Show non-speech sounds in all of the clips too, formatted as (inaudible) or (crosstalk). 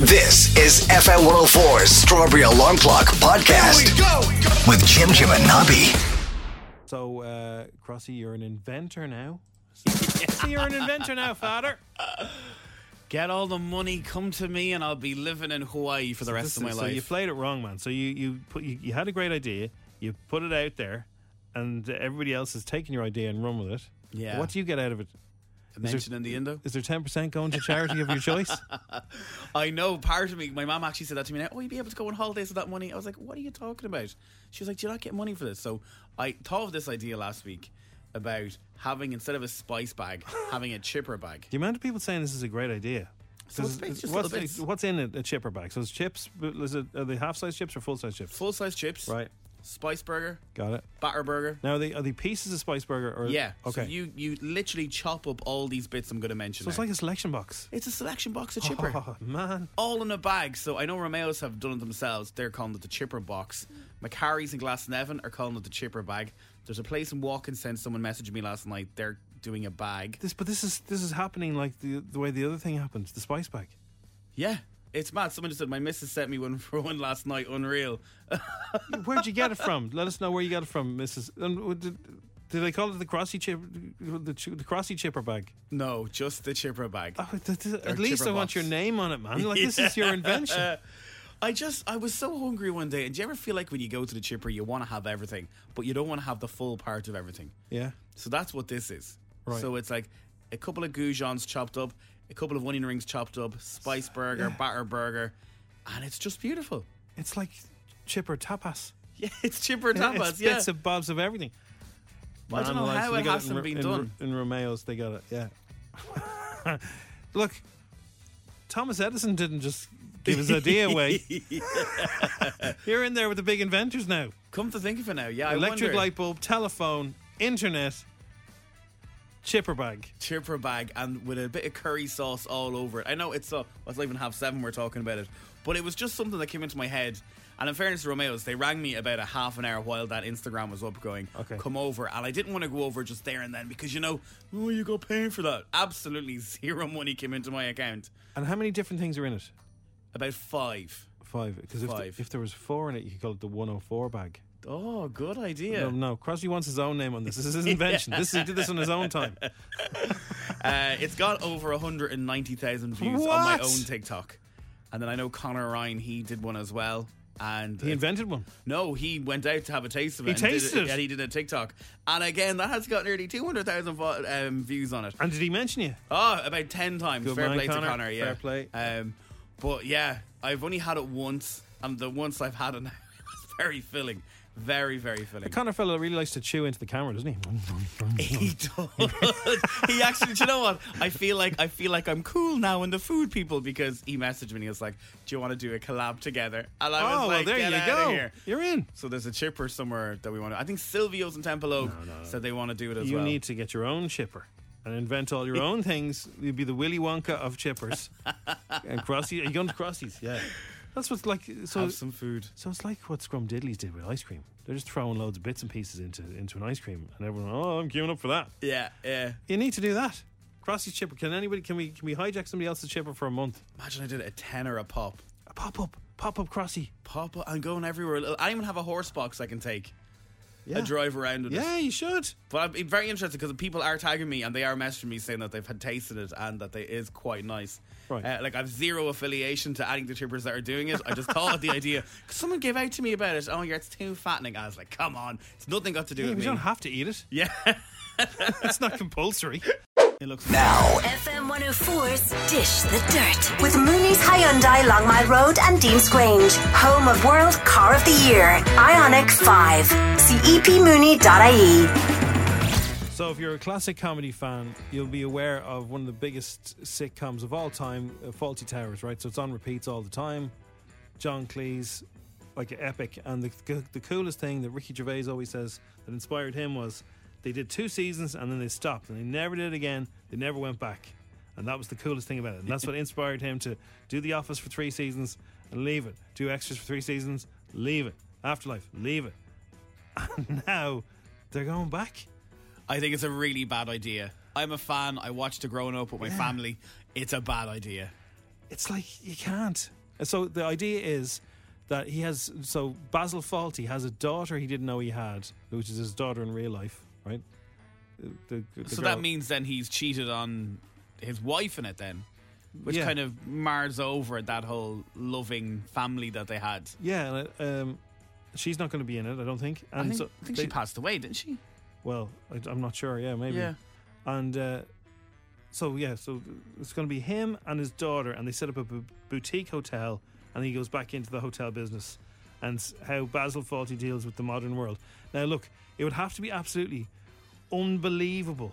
This is FM 104's Strawberry Alarm Clock Podcast with Jim Jim and Nobby. So, uh, Crossy, you're an inventor now. so (laughs) you're an inventor now, Father. Get all the money, come to me, and I'll be living in Hawaii for the rest This of my is- life. So you played it wrong, man. So you you put you, you had a great idea, you put it out there, and everybody else has taken your idea and run with it. Yeah. What do you get out of it? Mention in the Indo. Is there ten percent going to charity of your choice? (laughs) I know part of me, my mom actually said that to me now, oh, you'd be able to go on holidays with that money. I was like, what are you talking about? She was like, do you not get money for this? So I thought of this idea last week about having, instead of a spice bag, (laughs) having a chipper bag. The amount of people saying this is a great idea. So it's what's, what's in a, a chipper bag? So it's chips. Is it are they half size chips or full size chips? Full size chips, Right, spice burger, got it. batter burger. Now are they are they pieces of spice burger or Yeah. Okay. So you, you literally chop up all these bits I'm going to mention. So it's now. like a selection box. it's a selection box of chipper. Oh man. all in a bag. So I know Romeo's have done it themselves. They're calling it the chipper box. Macari's and Glasnevin are calling it the chipper bag. There's a place in Walkinstown. Someone messaged me last night. They're doing a bag. This, but this is this is happening like the the way the other thing happened. The spice bag. Yeah, it's mad. Someone just said my missus sent me one (laughs) for one last night. Unreal. (laughs) Where'd you get it from? Let us know where you got it from, Mrs. And did, did they call it the crossy chip, the, ch- the crossy chipper bag? No, just the chipper bag. Oh, th- th- at least I want your name on it, man. Like this is your invention. (laughs) I just I was so hungry one day. And do you ever feel like when you go to the chipper, you want to have everything, but you don't want to have the full part of everything? Yeah. So that's what this is. Right. So it's like a couple of goujons chopped up, a couple of onion rings chopped up, spice burger, batter burger, and it's just beautiful. It's like chipper tapas. Yeah, (laughs) it's chipper tapas. It's yeah, bits and bobs of everything. I don't know how it hasn't in, been in, done. In Romeo's, they got it. Yeah. (laughs) Look, Thomas Edison didn't just give his idea (laughs) away. You're in there with the big inventors now. Come to think of it now, yeah, Electric light bulb, telephone, internet, chipper bag. chipper bag and with a bit of curry sauce all over it. I know it's uh, well, it's not even half seven we're talking about it, but it was just something that came into my head. And in fairness to Romeo's, they rang me about a half an hour while that Instagram was up going, Okay. come over. And I didn't want to go over just there and then because, you know, oh, you got paying for that. Absolutely (laughs) zero money came into my account. And how many different things are in it? About five. Five. Because if, the- if there was four in it, you could call it the 104 bag. Oh, good idea. No, no. Crosby wants his own name on this. This is his (laughs) invention. This he did this on his own time. (laughs) Uh, it's got over 190,000 views on my own TikTok. And then I know Connor Ryan, he did one as well. And He invented one. No, he went out to have a taste of it. He and did tasted it? Yeah, he did a TikTok. And again, that has got nearly 200,000 vo- um, views on it. And did he mention you? Oh, about 10 times. Good Fair man, play Connor. to Connor, yeah. Fair play. Um, but yeah, I've only had it once. And the once I've had it now, (laughs) it was very filling. Very, very filling. The Connor fellow really likes to chew into the camera, doesn't he? (laughs) He does. he actually, do you know what? I feel like I feel like I'm cool now in the food people because he messaged me and he was like, "Do you want to do a collab together?" And I was like, oh, well, there "Get you go. Here. You're in. So there's a chipper somewhere that we want to. I think Silvio's in Templeogue said they want to do it as You well. You need to get your own chipper and invent all your (laughs) own things. You'd be the Willy Wonka of chippers. and Crossy, are you going to Crossy's? Yeah. That's what's like. Uh, so, have some food. so it's like what Scrumdiddlys did with ice cream. They're just throwing loads of bits and pieces into into an ice cream, and everyone, oh, I'm queuing up for that. Yeah, yeah. You need to do that. Crossy's chipper. Can anybody? Can we? Can we hijack somebody else's chipper for a month? Imagine I did a tenner a pop. A pop up, pop up Crossy. Pop up. I'm going everywhere. I even have a horse box I can take. Yeah. A drive around with it. Yeah, you should. But I'd be very interested because people are tagging me and they are messaging me saying that they've had tasted it and that it is quite nice. Right. Uh, like I've zero affiliation to adding the trippers that are doing it. I just call it the (laughs) idea. 'Cause someone gave out to me about it. Oh, yeah, it's too fattening. I was like, come on, it's nothing got to do Yeah, with we me. don't have to eat it. yeah, (laughs) It's not compulsory. (laughs) it looks Now, FM 104's Dish the Dirt. With Mooney's Hyundai Long Mile Road and Deansgrange. Home of World Car of the Year. Ioniq 5. See E epmooney.ie. So, if you're a classic comedy fan, you'll be aware of one of the biggest sitcoms of all time, uh, Fawlty Towers, right? So it's on repeats all the time. John Cleese, like epic. And the, the coolest thing that Ricky Gervais always says that inspired him was they did two seasons and then they stopped and they never did it again. They never went back. And that was the coolest thing about it. And that's what inspired him to do The Office for three seasons and leave it. Do extras for three seasons, leave it. Afterlife, leave it. (laughs) And now they're going back. I think it's a really bad idea. I'm a fan. I watched it growing up with my family. It's a bad idea. it's like you can't. So the idea is that he has so Basil Fawlty has a daughter he didn't know he had, which is his daughter in real life, right? The- the So girl- that means then he's cheated on his wife in it then. Which Yeah. kind of mars over that whole loving family that they had. yeah, um, she's not going to be in it, I don't think. And I think, so I think they- she passed away, didn't she? Well, I, am not sure. Yeah, maybe. Yeah. And uh, so yeah, so it's going to be him and his daughter, and they set up a boutique hotel, and he goes back into the hotel business, and how Basil Fawlty deals with the modern world. Now, look, it would have to be absolutely unbelievable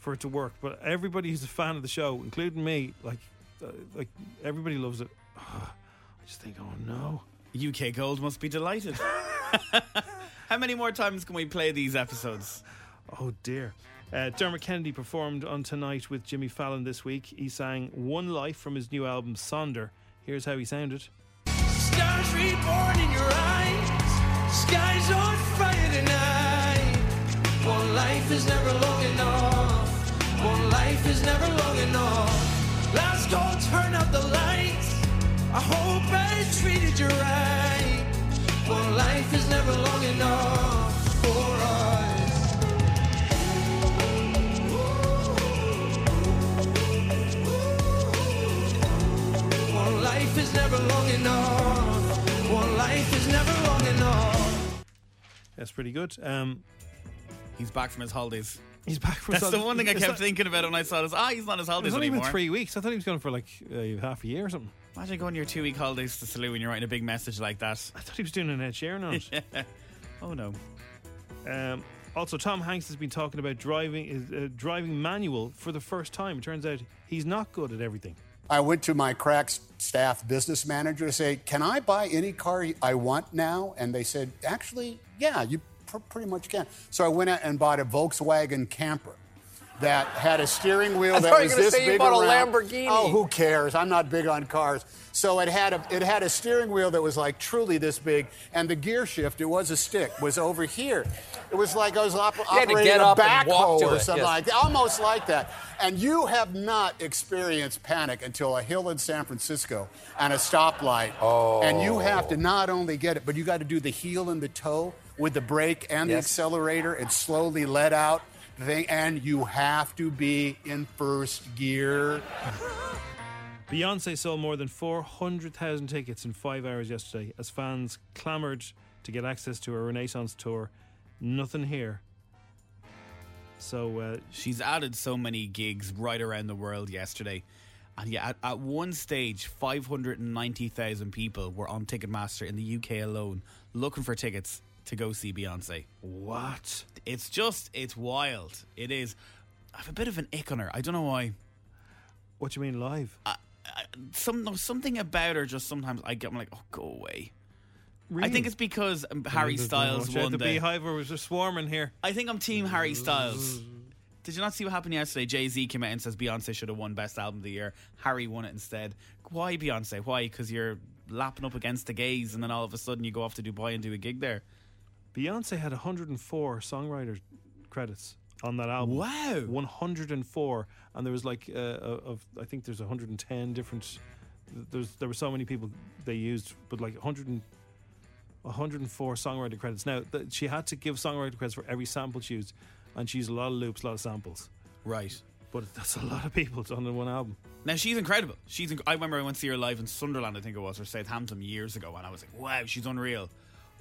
for it to work, but everybody who's a fan of the show, including me, like, uh, like everybody loves it. (sighs) I just think, oh no. UK Gold must be delighted. (laughs) How many more times can we play these episodes? Oh dear. Uh, Dermot Kennedy performed on Tonight with Jimmy Fallon this week. He sang One Life from his new album Sonder. Here's how he sounded. Stars reborn in your eyes. Skies on fire tonight. One life is never long enough. One life is never long enough. Last call, turn up the lights. I hope I treated you right. One life is never long enough for us. One life is never long enough. One life is never long enough. That's pretty good. Um, He's back from his holidays. he's back from. That's the one thing I kept that- thinking about when I saw this. Ah, he's not on his It holidays was only anymore. been three weeks. I thought he was going for like uh, half a year or something. Imagine going on your two week holidays to Salou and you're writing a big message like that. I thought he was doing an Ed Sheeran on it. (laughs) Oh no. Um, also, Tom Hanks has been talking about driving uh, driving manual for the first time. It turns out he's not good at everything. I went to my crack staff business manager to say, "Can I buy any car I want now?" And they said, "Actually, yeah, you pr- pretty much can." So I went out and bought a Volkswagen camper that had a steering wheel that was this say you big around. Lamborghini. Oh, who cares? I'm not big on cars. So it had a it had a steering wheel that was like truly this big, and the gear shift it was a stick was over here. It was like I was op- operating a up and walk backhoe or something yes. like that, almost like that. And you have not experienced panic until a hill in San Francisco and a stoplight. Oh. And you have to oh. not only get it, but you got to do the heel and the toe with the brake and the accelerator and slowly let out thing. And you have to be in first gear. Beyonce sold more than 400,000 tickets in five hours yesterday as fans clamoured to get access to her Renaissance tour. Nothing here. So, uh, She's added so many gigs right around the world yesterday. And yeah, at, at one stage, 590,000 people were on Ticketmaster in the UK alone looking for tickets to go see Beyonce. what? It's just, it's wild. It is. I have a bit of an ick on her. I don't know why. What do you mean live? Some no, something about her just sometimes I get I'm like, oh, go away. I think it's because um, Harry Styles won the the. beehive was just swarming here. I think I'm Team Harry Styles. Did you not see what happened yesterday? Jay Z came out and says Beyonce should have won Best Album of the Year. Harry won it instead. Why Beyonce? Why? Because you're lapping up against the gays, and then all of a sudden you go off to Dubai and do a gig there. Beyonce had 104 songwriter credits on that album. Wow. 104, and there was like uh, of I think there's 110 different. There's there were so many people they used, but like 100 and, 104 songwriter credits. Now th- she had to give songwriter credits for every sample she used, and she used a lot of loops, a lot of samples. Right. But that's a lot of people done in one album. Now she's incredible. She's. Inc- I remember I went to see her live in Sunderland. I think it was or Southampton years ago, and I was like, "Wow, she's unreal."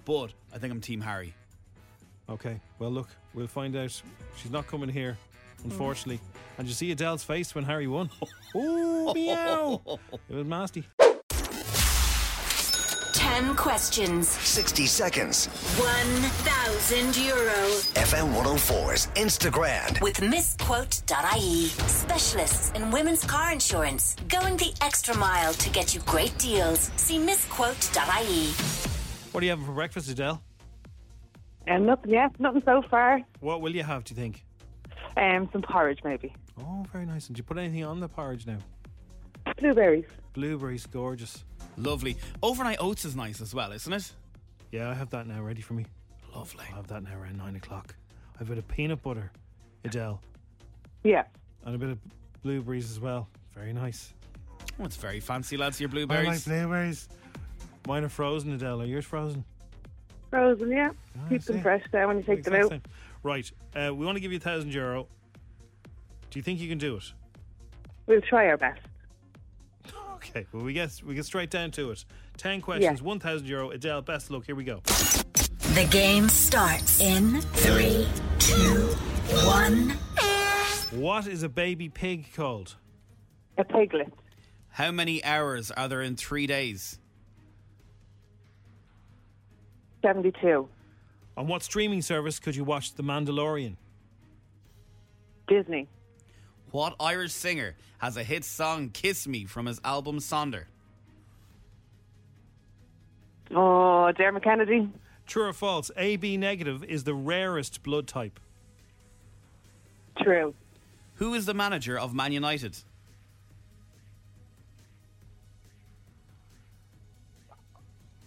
But I think I'm Team Harry. Okay, well look, we'll find out. She's not coming here, unfortunately. Mm. And you see Adele's face when Harry won. (laughs) Ooh, meow! It was nasty. 10 questions, 60 seconds. 1,000 euro. FM 104's Instagram. With misquote.ie. Specialists in women's car insurance. Going the extra mile to get you great deals. See misquote.ie. What are you having for breakfast, Adele? Um, nothing, yeah, nothing so far. What will you have, do you think? Um, some porridge maybe. Oh, very nice. And do you put anything on the porridge now? Blueberries. Blueberries, gorgeous. Lovely. Overnight oats is nice as well, isn't it? Yeah, I have that now ready for me. Lovely. I'll have that now around nine o'clock. I've got a peanut butter, Adele, Yeah. and a bit of blueberries as well. Very nice. Oh, it's very fancy, lads. Your I blueberries. like blueberries. Mine are frozen, Adele. Are yours frozen? Frozen, yeah. Ah, Keep them fresh there when you take them out. same. Right. Uh, we want to give you a thousand euro. Do you think you can do it? We'll try our best. (laughs) Okay. Well, we get we get straight down to it. Ten questions, one thousand euro. Adele, best of luck. Here we go. The game starts in three, two, one. What is a baby pig called? A piglet. How many hours are there in three days? 72. On what streaming service could you watch The Mandalorian? Disney. What Irish singer has a hit song "Kiss Me" from his album Sonder? Oh, Dermot Kennedy. True or false? AB negative is the rarest blood type. True. Who is the manager of Man United?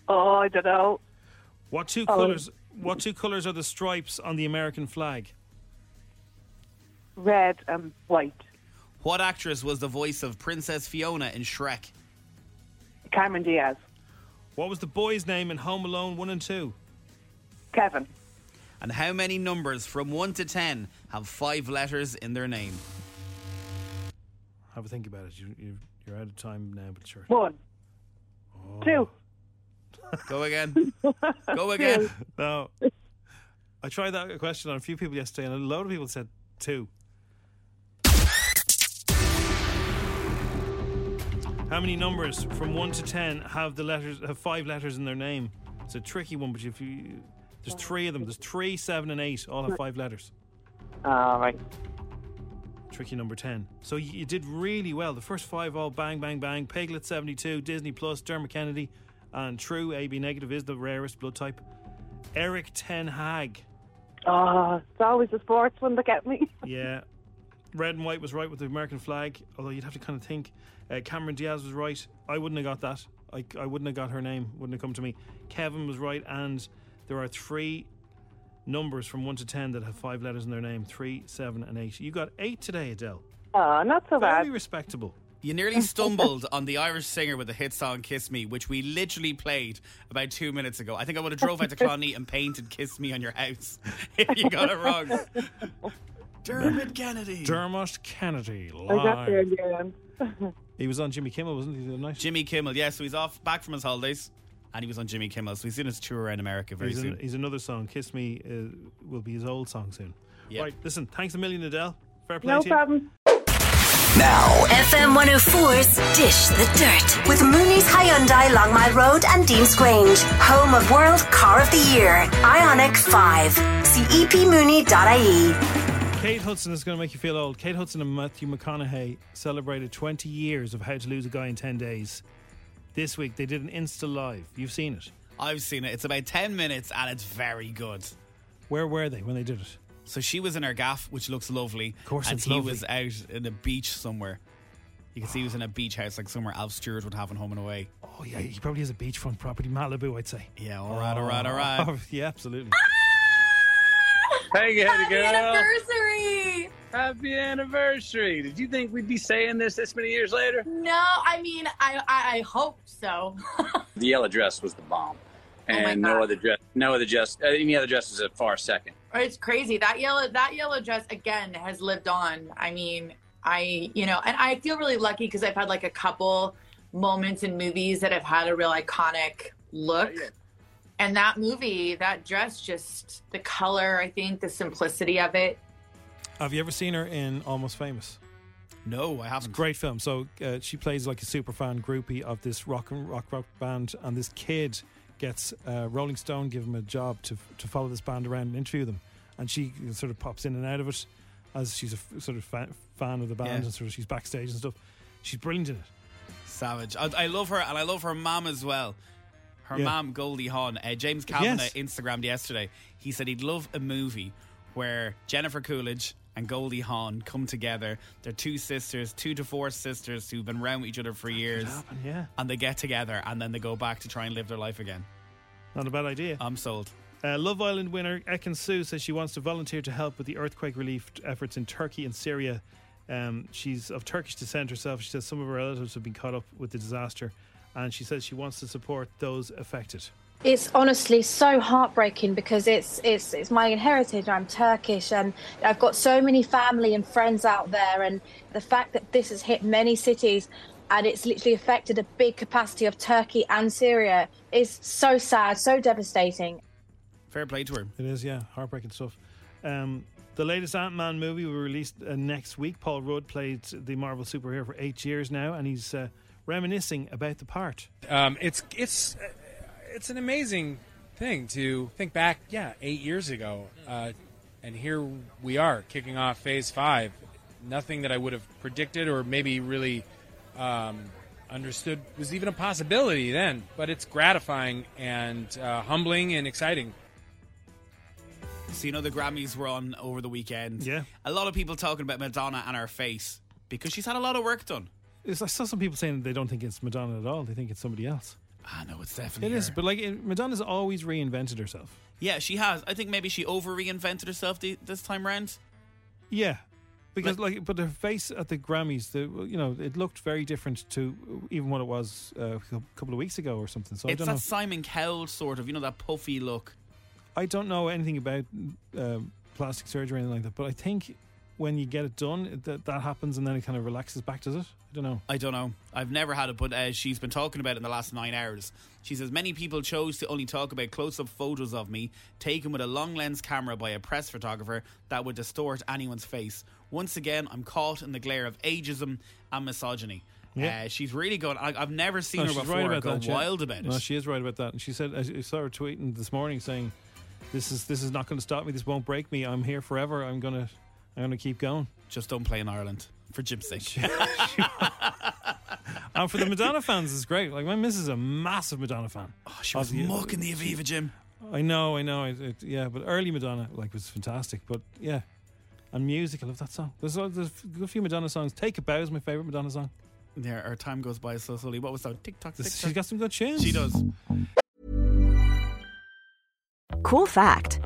Oh, I don't know. What two Oh. colors? What two colors are the stripes on the American flag? Red and white. What actress was the voice of Princess Fiona in Shrek? Cameron Diaz. What was the boy's name in Home Alone one and two? Kevin. And how many numbers from 1 to 10 have five letters in their name? Have a think about it. You, you, you're out of time now, but sure. One. Oh. Two. (laughs) Go again. Go (laughs) again. No. I tried that question on a few people yesterday, and a load of people said two. How many numbers from one to ten have the letters have five letters in their name? It's a tricky one, but if you there's three of them. There's three, seven, and eight. All have five letters. All right. Tricky number ten. So you, you did really well. The first five all bang, bang, bang. Piglet seventy two, Disney Plus, Dermot Kennedy, and True AB negative is the rarest blood type. Erik Ten Hag. Oh, it's always the sports one that get me. (laughs) Yeah. Red and white was right with the American flag, although you'd have to kind of think. Uh, Cameron Diaz was right. I wouldn't have got that. I, I wouldn't have got her name. Wouldn't have come to me. Kevin was right, and there are three numbers from one to ten that have five letters in their name: three, seven, and eight. You got eight today, Adele. Oh, not so Very bad. respectable. You nearly (laughs) stumbled on the Irish singer with the hit song "Kiss Me," which we literally played about two minutes ago. I think I would have drove out to (laughs) Clonee and painted "Kiss Me" on your house (laughs) if you got it wrong. Dermot Kennedy. Dermot Kennedy. I got there Live. in the end. He was on Jimmy Kimmel, wasn't he? The other night? Jimmy Kimmel. Yeah, so he's off back from his holidays, and he was on Jimmy Kimmel. So he's doing his tour around America very He's, soon. an, he's another song. Kiss Me uh, will be his old song soon. Yep. Right, listen, thanks a million, Adele. Fair play No to you. problem. Now, FM 104's Dish the Dirt with Mooney's Hyundai Long Mile Road and Deansgrange. Home of World Car of the Year. Ioniq 5. See E epmooney.ie. Kate Hudson is going to make you feel old. Kate Hudson and Matthew McConaughey celebrated 20 years of How to Lose a Guy in 10 Days. This week they did an Insta Live. You've seen it. I've seen it. It's about 10 minutes and it's very good. Where were they when they did it? So she was in her gaff, which looks lovely. Of course and it's he lovely. was out in a beach somewhere. You can see he was in a beach house, like somewhere Alf Stewart would have in Home and Away. Oh, yeah, he probably has a beachfront property, Malibu, I'd say. Yeah, all right, all right, all right. Oh, (laughs) yeah, absolutely. Hey, Happy girl. anniversary! Happy anniversary. Did you think we'd be saying this this many years later? No, I mean, I I, I hope so. (laughs) The yellow dress was the bomb. Oh my And no other dress, no other dress, uh, any other dress is a far second. It's crazy. That yellow that yellow dress again has lived on. I mean, I you know, and I feel really lucky because I've had like a couple moments in movies that have had a real iconic look. And that movie, that dress, just the color, I think, the simplicity of it. Have you ever seen her in Almost Famous? No, I haven't. Great film. So uh, she plays like a super fan groupie of this rock and rock rock band, and this kid gets uh, Rolling Stone give him a job to to follow this band around and interview them, and she sort of pops in and out of it as she's a f- sort of fa- fan of the band Yeah. and sort of she's backstage and stuff. She's brilliant in it. Savage. I, I love her, and I love her mom as well. Her Yeah. mom, Goldie Hawn. Uh, James Calvin Yes. Instagrammed yesterday. He said he'd love a movie where Jennifer Coolidge and Goldie Hawn come together. They're two sisters, two divorced sisters who've been around with each other for years. happen, yeah. And they get together, and then they go back to try and live their life again. Not a bad idea. I'm sold. Uh, Love Island winner Ekin-Su says she wants to volunteer to help with the earthquake relief efforts in Turkey and Syria. Um, she's of Turkish descent herself. She says some of her relatives have been caught up with the disaster, and she says she wants to support those affected. It's honestly so heartbreaking because it's it's it's my heritage. I'm Turkish and I've got so many family and friends out there and the fact that this has hit many cities and it's literally affected a big capacity of Turkey and Syria is so sad, so devastating. Fair play to her. It is, yeah, heartbreaking stuff. Um, the latest Ant Man movie will be released uh, next week. Paul Rudd played the Marvel superhero for eight years now, and he's uh, reminiscing about the part. Um, it's it's uh, it's an amazing thing to think back. Yeah, eight years ago, uh, and here we are kicking off Phase Five. Nothing that I would have predicted or maybe really um, understood was even a possibility then. But it's gratifying and uh, humbling and exciting. So you know the Grammys were on over the weekend. Yeah. A lot of people talking about Madonna and her face because she's had a lot of work done. I saw some people saying they don't think it's Madonna at all. They think it's somebody else. Ah, know it's definitely It is, her. but like it, Madonna's always reinvented herself. Yeah, she has. I think maybe she over reinvented herself the, this time round. Yeah, because like, but her face at the Grammys, the you know, it looked very different to even what it was uh, a couple of weeks ago or something. So I it's don't that know. Simon Cowell sort of, you know, that puffy look. I don't know anything about um, plastic surgery or anything like that, but I think when you get it done, that that happens and then it kind of relaxes back. Does it? I don't know. I don't know. I've never had it, but uh, she's been talking about it in the last nine hours. She says many people chose to only talk about close-up photos of me taken with a long lens camera by a press photographer that would distort anyone's face. Once again, I'm caught in the glare of ageism and misogyny. Yeah. Uh, she's really going. I, I've never seen No, her before right about go that, yeah. wild about it. No, she is right about that. And she said, I saw her tweeting this morning saying, "This is this is not going to stop me. This won't break me. I'm here forever. I'm gonna I'm gonna keep going." Just don't play in Ireland for Jim's sake. (laughs) and for the Madonna fans, it's great. Like my missus is a massive Madonna fan. Oh, she was Of the- mucking the Aviva Jim. I know, I know. It, it, yeah, but early Madonna like was fantastic. But yeah, and music, I love that song. There's, a- there's a few Madonna songs. Take a Bow is my favorite Madonna song. Yeah, our time goes by so slowly. What was that? Tick tock, tick This- tock. She's got some good tunes. She does. Cool fact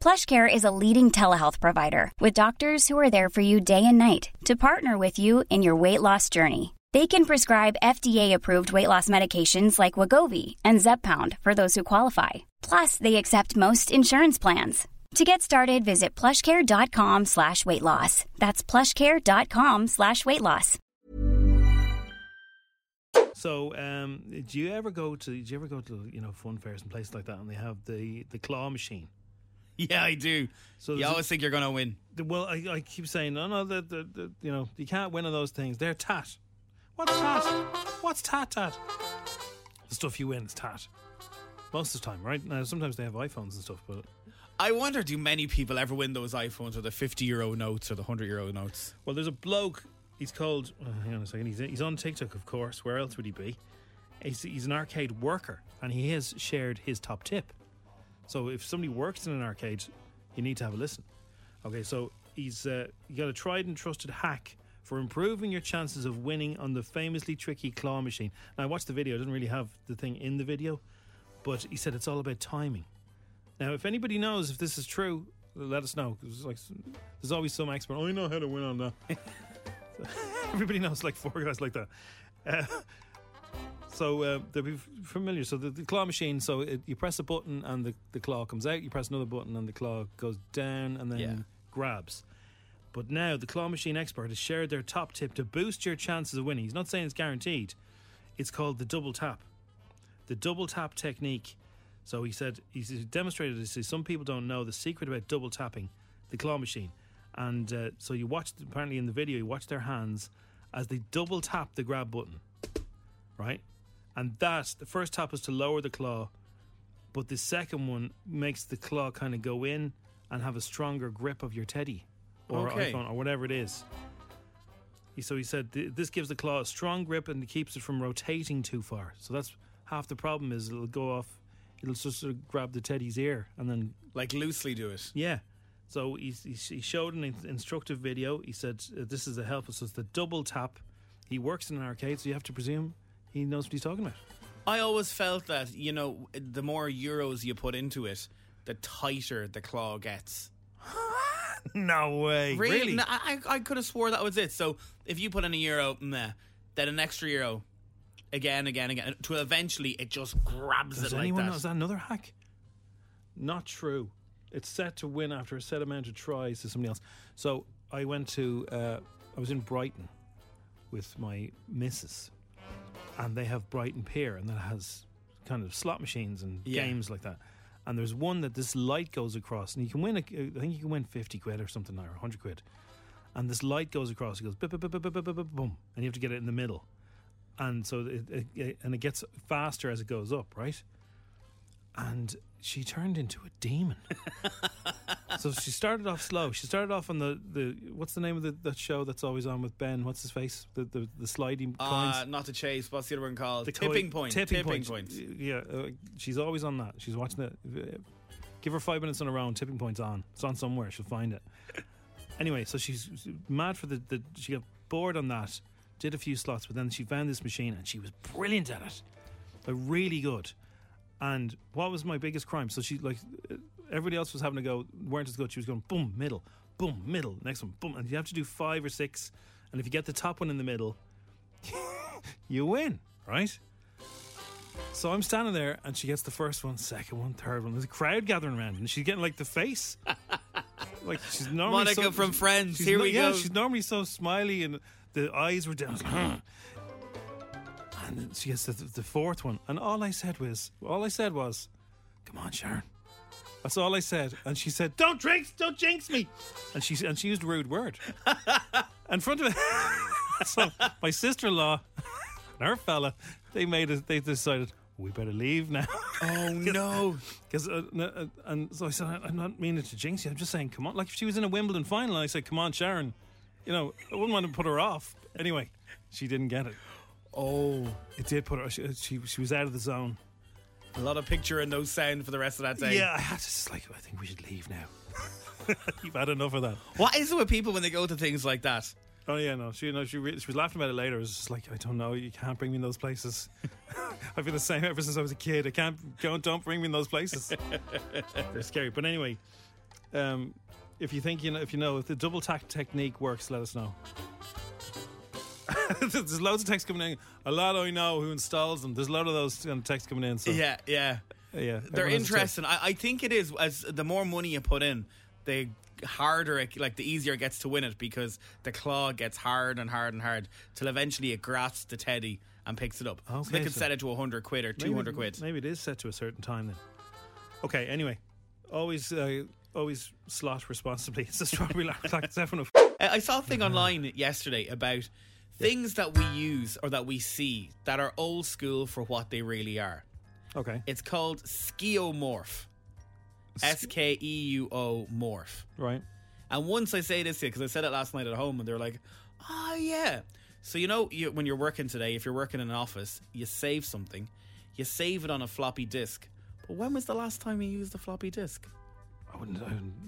PlushCare is a leading telehealth provider with doctors who are there for you day and night to partner with you in your weight loss journey. They can prescribe FDA-approved weight loss medications like Wegovy and Zepbound for those who qualify. Plus, they accept most insurance plans. To get started, visit plushcare.com slash weight loss. That's plushcare.com slash weight loss. So, um, do you ever go to? Do you ever go to you know fun fairs and places like that, and they have the the claw machine? Yeah, I do. So you always think you're going to win. The- Well, I, I keep saying no, no. The, the, the you know you can't win on those things. They're tat. What's tat? What's tat tat? The stuff you win is tat. Most of the time, right? Now sometimes they have iPhones and stuff, but I wonder, do many people ever win those iPhones or the 50 euro notes or the 100 euro notes? Well, there's a bloke. He's called. Uh, hang on a second. He's he's on TikTok, of course. Where else would he be? He's, he's an arcade worker, and he has shared his top tip. So if somebody works in an arcade, you need to have a listen. Okay, so he's uh, got a tried and trusted hack for improving your chances of winning on the famously tricky claw machine. Now I watched the video. It doesn't really have the thing in the video, but he said it's all about timing. Now, if anybody knows if this is true, let us know. 'cause like there's always some expert. I know how to win on that. (laughs) Everybody knows like four guys like that. Uh, so uh, they'll be familiar. So the, the claw machine. So it, you press a button and the, the claw comes out. You press another button and the claw goes down and then Yeah. grabs. But now the claw machine expert has shared their top tip to boost your chances of winning. He's not saying it's guaranteed. It's called the double tap. The double tap technique. So he said he's demonstrated this. Some people don't know the secret about double tapping the claw machine, and uh, so you watch apparently in the video you watch their hands as they double tap the grab button, right? And that the first tap is to lower the claw, but the second one makes the claw kind of go in and have a stronger grip of your teddy or Okay. iPhone or whatever it is. So he said this gives the claw a strong grip and keeps it from rotating too far. So that's half the problem is it'll go off, it'll just sort of grab the teddy's ear and then Like loosely do it. yeah. So he, he, showed an instructive video. He said this is a help. So it's the double tap. He works in an arcade, so you have to presume he knows what he's talking about. I always felt that, you know, the more euros you put into it, the tighter the claw gets. (laughs) no way. Really? No, I, I could have swore that was it. So if you put in a euro, meh, then an extra euro, again, again, again, to eventually it just grabs Does it like anyone that. know? Is that another hack? Not true. It's set to win after a set amount of tries to somebody else. So I went to, uh, I was in Brighton with my missus, and they have Brighton Pier, and that has kind of slot machines and Yeah. games like that. And there's one that this light goes across, and you can win. A, I think you can win fifty quid or something, or hundred quid. And this light goes across. It goes bip, bip, bip, bip, bip, bip, boom, and you have to get it in the middle. And so it, it, it and it gets faster as it goes up, right? And she turned into a demon. so she started off slow. She started off on the, the what's the name of the that show that's always on with Ben? What's his face? The the, the sliding Uh, coins. not to chase. What's the other one called? The tipping coin- point. Tipping, Tipping, point. point. Yeah, uh, she's always on that. She's watching it. Uh, Give her five minutes on a row. and Tipping point's on. It's on somewhere. She'll find it. Anyway, so she's mad for the, the. She got bored on that. Did a few slots, but then she found this machine and she was brilliant at it. Like, really good. And what was my biggest crime? So she like everybody else was having to go, weren't as good. She was going boom middle, boom middle, next one boom, and you have to do five or six. And if you get the top one in the middle, (laughs) you win, right? So I'm standing there, and she gets the first one, second one, third one. There's a crowd gathering around, and she's getting like the face, (laughs) like she's normally Monica so- from Friends, here no- we yeah, go. she's normally so smiley, and the eyes were down. And then she gets the, the fourth one, and all I said was, all I said was, "Come on, Sharon." That's all I said, and she said, "Don't drink, don't jinx me," and she and she used a rude word (laughs) in front of it. (laughs) so my sister-in-law (laughs) and her fella, they made it. They decided we better leave now. Oh no! Because uh, uh, and so I said, I'm not meaning to jinx you. I'm just saying, come on. Like if she was in a Wimbledon final, I said, come on, Sharon. You know, I wouldn't want to put her off. Anyway, she didn't get it. Oh, it did put her. She she, she was out of the zone. A lot of picture and no sound for the rest of that day. Yeah, I had to just like. I think we should leave now. (laughs) You've had enough of that. What is it with people when they go to things like that? Oh yeah, no. She, you know, she, re- she was laughing about it later. It was just like, I don't know. You can't bring me in those places. (laughs) I've been the same ever since I was a kid. I can't. Don't don't bring me in those places. (laughs) They're scary. But anyway, um, if you think you know, if you know if the double tack technique works, let us know. (laughs) There's loads of texts coming in. A lot I know who installs them. There's a lot of those kind of texts coming in. So Yeah, yeah. yeah. They're everyone has a tip. interesting. I, I think it is as the more money you put in, the harder, it, like the easier it gets to win it because the claw gets hard and hard and hard till eventually it grasps the teddy and picks it up. so they can so- set it to hundred quid or 200 Maybe- quid. Maybe it is set to a certain time then. Okay, anyway. Always uh, always slot responsibly. (laughs) It's a strawberry. It's everyone. Uh, I saw a thing online yesterday about things that we use or that we see that are old school for what they really are. Okay. It's called skeuomorph. S K E U O morph. Right. And once I say this here, because I said it last night at home, and they're like, "Oh yeah." So you know, you, when you're working today, if you're working in an office, you save something, you save it on a floppy disk. But when was the last time you used a floppy disk? I wouldn't.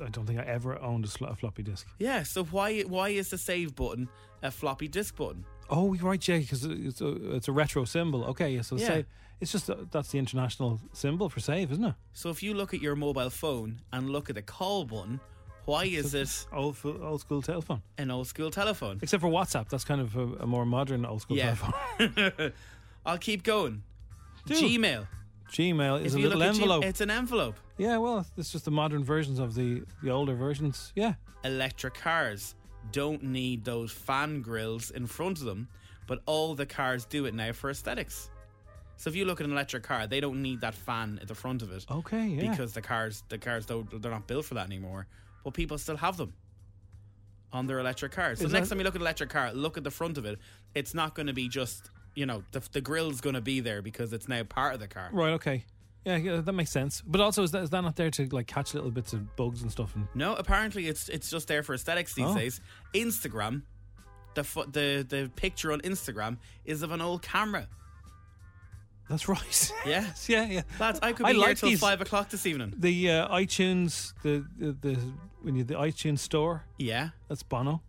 I, don't think I ever owned a, floppy disk. Yeah. So why why is the save button a floppy disk button? Oh, you're right, Jay, because it's a, it's a retro symbol. Okay, yeah, so Yeah. save. It's just that's the international symbol for save, isn't it? So if you look at your mobile phone and look at the call button, why is it old old school telephone? An old school telephone. Except for WhatsApp, that's kind of a, a more modern old school Yeah. telephone. (laughs) (laughs) I'll keep going. Do. Gmail. Gmail is If a little at G- envelope. it's an envelope. Yeah, well, it's just the modern versions of the the older versions. Yeah. Electric cars don't need those fan grills in front of them, but all the cars do it now for aesthetics. So if you look at an electric car, they don't need that fan at the front of it. Okay, yeah. Because the cars, the cars don't, they're not built for that anymore. But people still have them on their electric cars. So Is next that- time you look at an electric car, look at the front of it. It's not going to be just, you know, the, the grill's going to be there because it's now part of the car. Right. Okay. Yeah, yeah, that makes sense. But also, is that is that not there to like catch little bits of bugs and stuff? And No, apparently it's it's just there for aesthetics these Oh. days. Instagram, the fo- the the picture on Instagram is of an old camera. that's right. (laughs) Yes, (laughs) yeah, yeah. Lads, I could I be here like till these- five o'clock this evening. The uh, iTunes, the, the the when you the iTunes store. Yeah, that's Bono.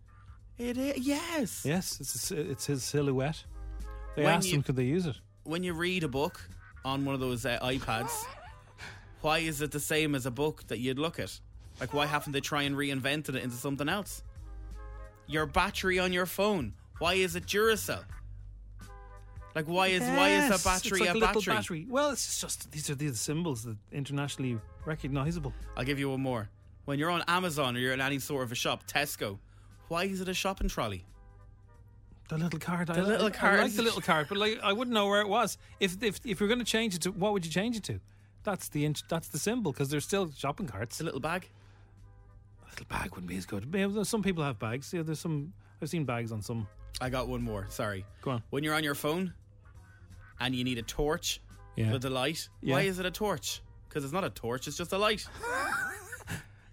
It is, yes. Yes, it's a, it's his silhouette. They When asked you- him could they use it. When you read a book on one of those uh, iPads, why is it the same as a book that you'd look at? Like, why haven't they try and reinvented it into something else? Your battery on your phone, why is it Duracell? Like, why is why is a battery like a little battery? battery? Well, it's just these are these symbols that internationally recognizable. I'll give you one more. When you're on Amazon or you're in any sort of a shop, Tesco, why is it a shopping trolley? The little card. The I, little card. I like the little card, but like I wouldn't know where it was. If if if you're going to change it to, what would you change it to? That's the int- that's the symbol because there's still shopping carts. A little bag. A little bag wouldn't be as good. Some people have bags. Yeah, there's some. I've seen bags on some. I got one more. Sorry. Go on. When you're on your phone and you need a torch Yeah. with a light, Yeah. why is it a torch? Because it's not a torch; it's just a light.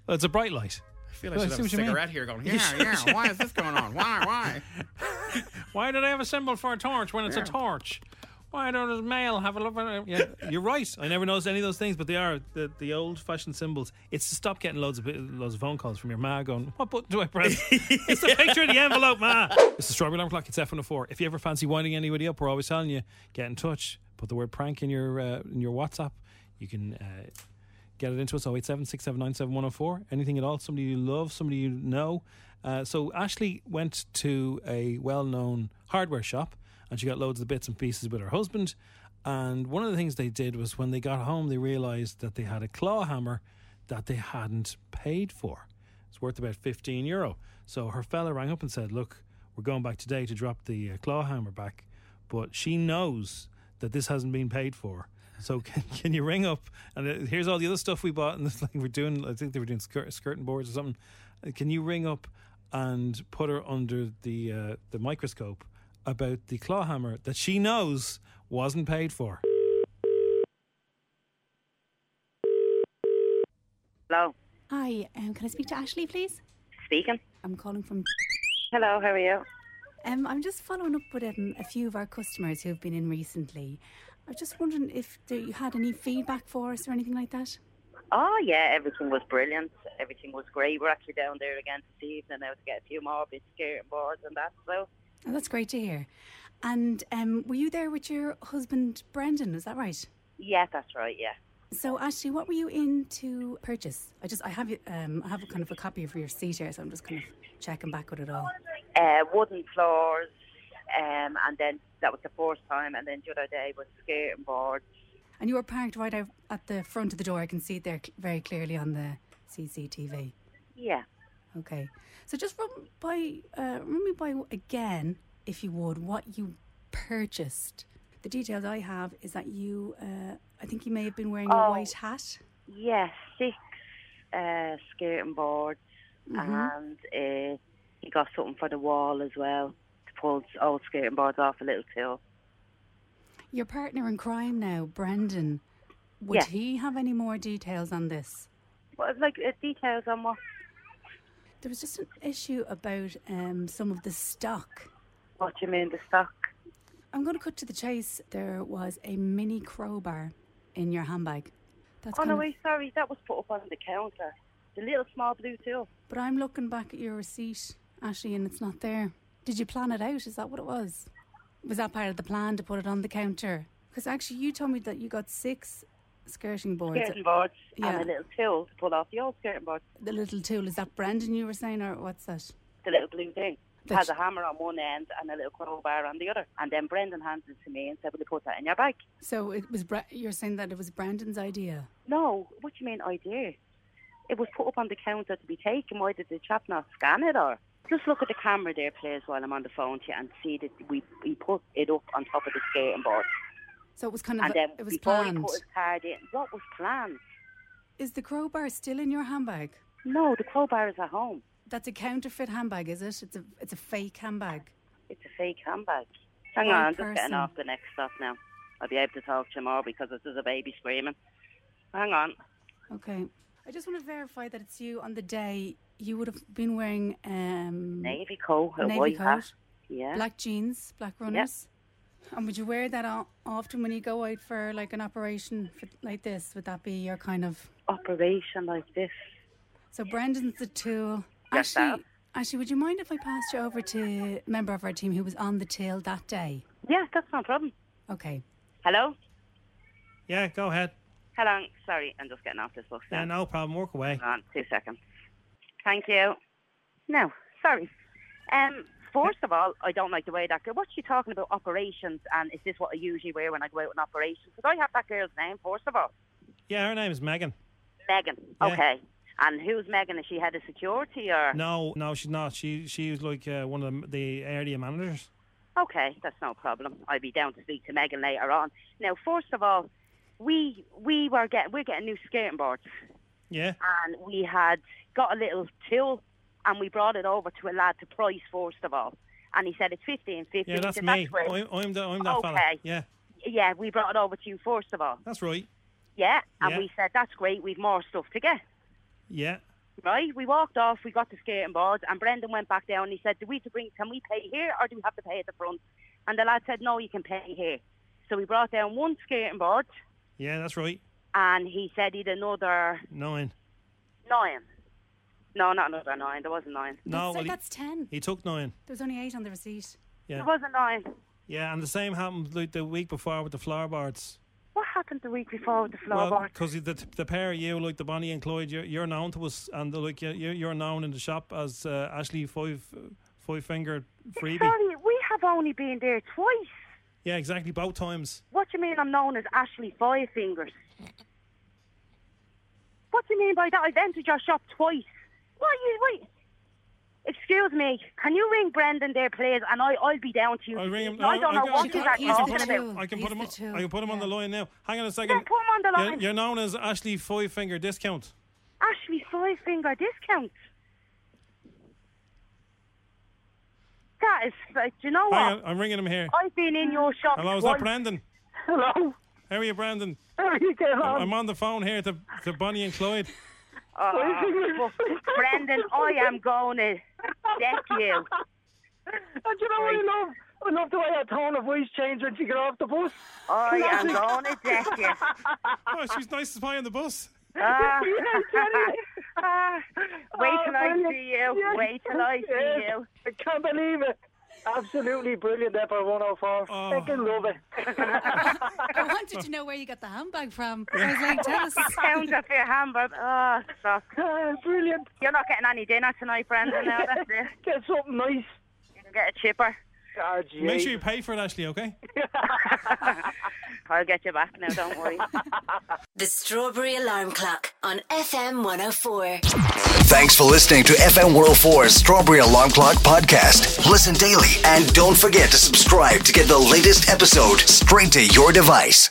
Well, (laughs) it's a bright light. I feel like I should have a what you mean. cigarette here going. (laughs) Yeah. yeah. Why is this going on? Why? Why? (laughs) Why do they have a symbol for a torch when it's Yeah. a torch? Why don't mail have a look at it? Yeah, (laughs) you're right. I never noticed any of those things, but they are the, the old fashioned symbols. It's to stop getting loads of loads of phone calls from your ma going, What button do I press? (laughs) it's the picture of the envelope, ma. (laughs) It's the strawberry alarm clock. It's F104. If you ever fancy winding anybody up, we're always telling you, get in touch. Put the word prank in your uh, in your WhatsApp. You can uh, get it into us 087 anything at all? Somebody you love somebody you know. Uh, so ashley went to a well-known hardware shop and she got loads of bits and pieces with her husband. And one of the things they did was when they got home they realized that they had a claw hammer that they hadn't paid for. It's worth about 15 euro. So her fella rang up and said look we're going back today to drop the uh, claw hammer back but she knows that this hasn't been paid for so can, (laughs) can you ring up and uh, here's all the other stuff we bought and (laughs) this thing we're doing. I think they were doing skirt, skirting boards or something. Uh, Can you ring up and put her under the uh, the microscope about the claw hammer that she knows wasn't paid for? Hello. Hi, um, can I speak to Ashley, please? Speaking. I'm calling from. Hello, how are you? Um, I'm just following up with um, a few of our customers who've been in recently. I was just wondering if you had any feedback for us or anything like that. Oh, yeah, everything was brilliant. Everything was great. We're actually down there again this evening now to get a few more bits skirting boards and that. So, Oh, that's great to hear. And um, were you there with your husband, Brendan? Is that right? yeah, that's right, yeah. So, Ashley, what were you in to purchase? I just, I have, um, I have a kind of a copy of your seat here, so I'm just kind of checking back with it all. Uh, wooden floors, um, and then that was the first time, and then the other day was skirting boards. And you were parked right out at the front of the door. I can see it there very clearly on the CCTV. Yeah. Okay. So just run by, uh, run me by again, if you would, what you purchased. The details I have is that you, uh, I think you may have been wearing a Oh. white hat. Yeah, six uh, skirting boards, Mhm. and uh, he got something for the wall as well to pull old skirting boards off a little tool. Your partner in crime now, Brendan, would Yeah. he have any more details on this? What, like uh, details on what? There was just an issue about um, some of the stock. What do you mean the stock? I'm going to cut to the chase. There was a mini crowbar in your handbag. That's oh no, wait, sorry, that was put up on the counter. The little small blue tool. But I'm looking back at your receipt, Ashley, and it's not there. Did you plan it out? Is that what it was? Was that part of the plan to put it on the counter? Because actually, you told me that you got six skirting boards. Skirting boards Yeah. and a little tool to pull off the old skirting board. The little tool, is that Brendan you were saying, or what's that? The little blue thing. It has a hammer on one end and a little crowbar on the other. And then Brendan handed it to me and said, Will you put that in your bag? So it was. Bre- you're saying that it was Brendan's idea. No, what do you mean idea? It was put up on the counter to be taken. Why did the chap not scan it or? Just look at the camera there, please, while I'm on the phone to you and see that we, we put it up on top of the skating board. So it was kind of. and then it was before planned. he put his card in, what was planned? Is the crowbar still in your handbag? No, the crowbar is at home. That's a counterfeit handbag, is it? It's a it's a fake handbag. It's a fake handbag. Hang Right on, I'm just getting off the next stop now. I'll be able to talk to you more because there's a baby screaming. Hang on. Okay. I just want to verify that it's you on the day you would have been wearing um Navy coat, a navy white coat, hat. Yeah. black jeans, black runners. And would you wear that often when you go out for like an operation for, like this? Would that be your kind of Operation like this. So Brendan's the tool. Yes, actually, Dad. actually, would you mind if I passed you over to a member of our team who was on the till that day? Yeah, that's no problem. Okay. Hello? Yeah, go ahead. Sorry, I'm just getting off this bus now. Yeah, no problem. Work away. Hang on, two seconds. Thank you. No, sorry. Um, first of all, I don't like the way that girl. What's she talking about operations? And is this what I usually wear when I go out on operations? Because I have that girl's name. First of all, Yeah, her name is Megan. Megan. Yeah. Okay. And who's Megan? Is she head of security or? No, no, she's not. She she was like uh, one of the, the area managers. Okay, that's no problem. I'll be down to speak to Megan later on. Now, first of all, we we were getting we're getting new skating boards, Yeah. and we had got a little tool, and we brought it over to a lad to price first of all, and he said it's fifteen fifty. Yeah, that's said, me. great. I'm, I'm the I'm that Okay. fella. Yeah, Yeah, we brought it over to you first of all. that's right. Yeah, and Yeah. we said that's great. We've more stuff to get. Yeah. Right, we walked off. We got the skating boards, and Brendan went back down. and He said, "Do we to bring? Can we pay here, or do we have to pay at the front?" And the lad said, "No, you can pay here." So we brought down one skating board, Yeah, that's right. and he said he'd another Nine. nine. No, not another nine. There wasn't nine. No, that's, well, he- that's ten. He took nine. There was only eight on the receipt. Yeah. There wasn't nine. Yeah, and the same happened like the week before with the flower floorboards. What happened the week before with the Well, floorboard? because the the pair of you, like the Bonnie and Clyde, you're, you're known to us, and the, like you're, you're known in the shop as uh, Ashley Five Five Finger Freebie. Sorry, we have only been there twice. Yeah, exactly, both times. What do you mean I'm known as Ashley Five Fingers? What do you mean by that? I've entered your shop twice. What you wait? Excuse me, can you ring Brendan there, please? And I, I'll be down to you. I'll ring him. I don't know I, what I, you I, are I, can talking put him, about. I can put him. On, I can put him on the line now. Hang on a Yeah, second. put him on the You're, line. you're known as Ashley Five Finger Discount. Ashley Five Finger discount. That is, do you know what? Hang I'm ringing him here. I've been in your shop Hello, is twice. that Brandon? Hello. How are you, Brandon? How are you getting on? I'm on the phone here to, to Bonnie and Clyde. Ah, oh, Brendan, I am going to deck you. And you know what I love? I love the way her tone of voice changed when she got off the bus. I am going to deck you. Oh, she's nice to pie on the bus. Ah. (laughs) Yeah, (laughs) Ah. Wait till Oh, I brilliant. see you. Yes, Wait till I see you. I can't believe it. Absolutely brilliant there for 104. Oh. Fucking love it. (laughs) I wanted to know where you got the handbag from. I was like, tell us. Pounds off your hamburger. Oh, stop. Ah, brilliant. You're not getting any dinner tonight, Brendan. Now that's it. Get something nice. You can get a chipper. Make sure you pay for it, Ashley. Okay. I'll get you back now, don't worry. (laughs) The Strawberry Alarm Clock on FM 104. Thanks for listening to FM 104's Strawberry Alarm Clock podcast. Listen daily and don't forget to subscribe to get the latest episode straight to your device.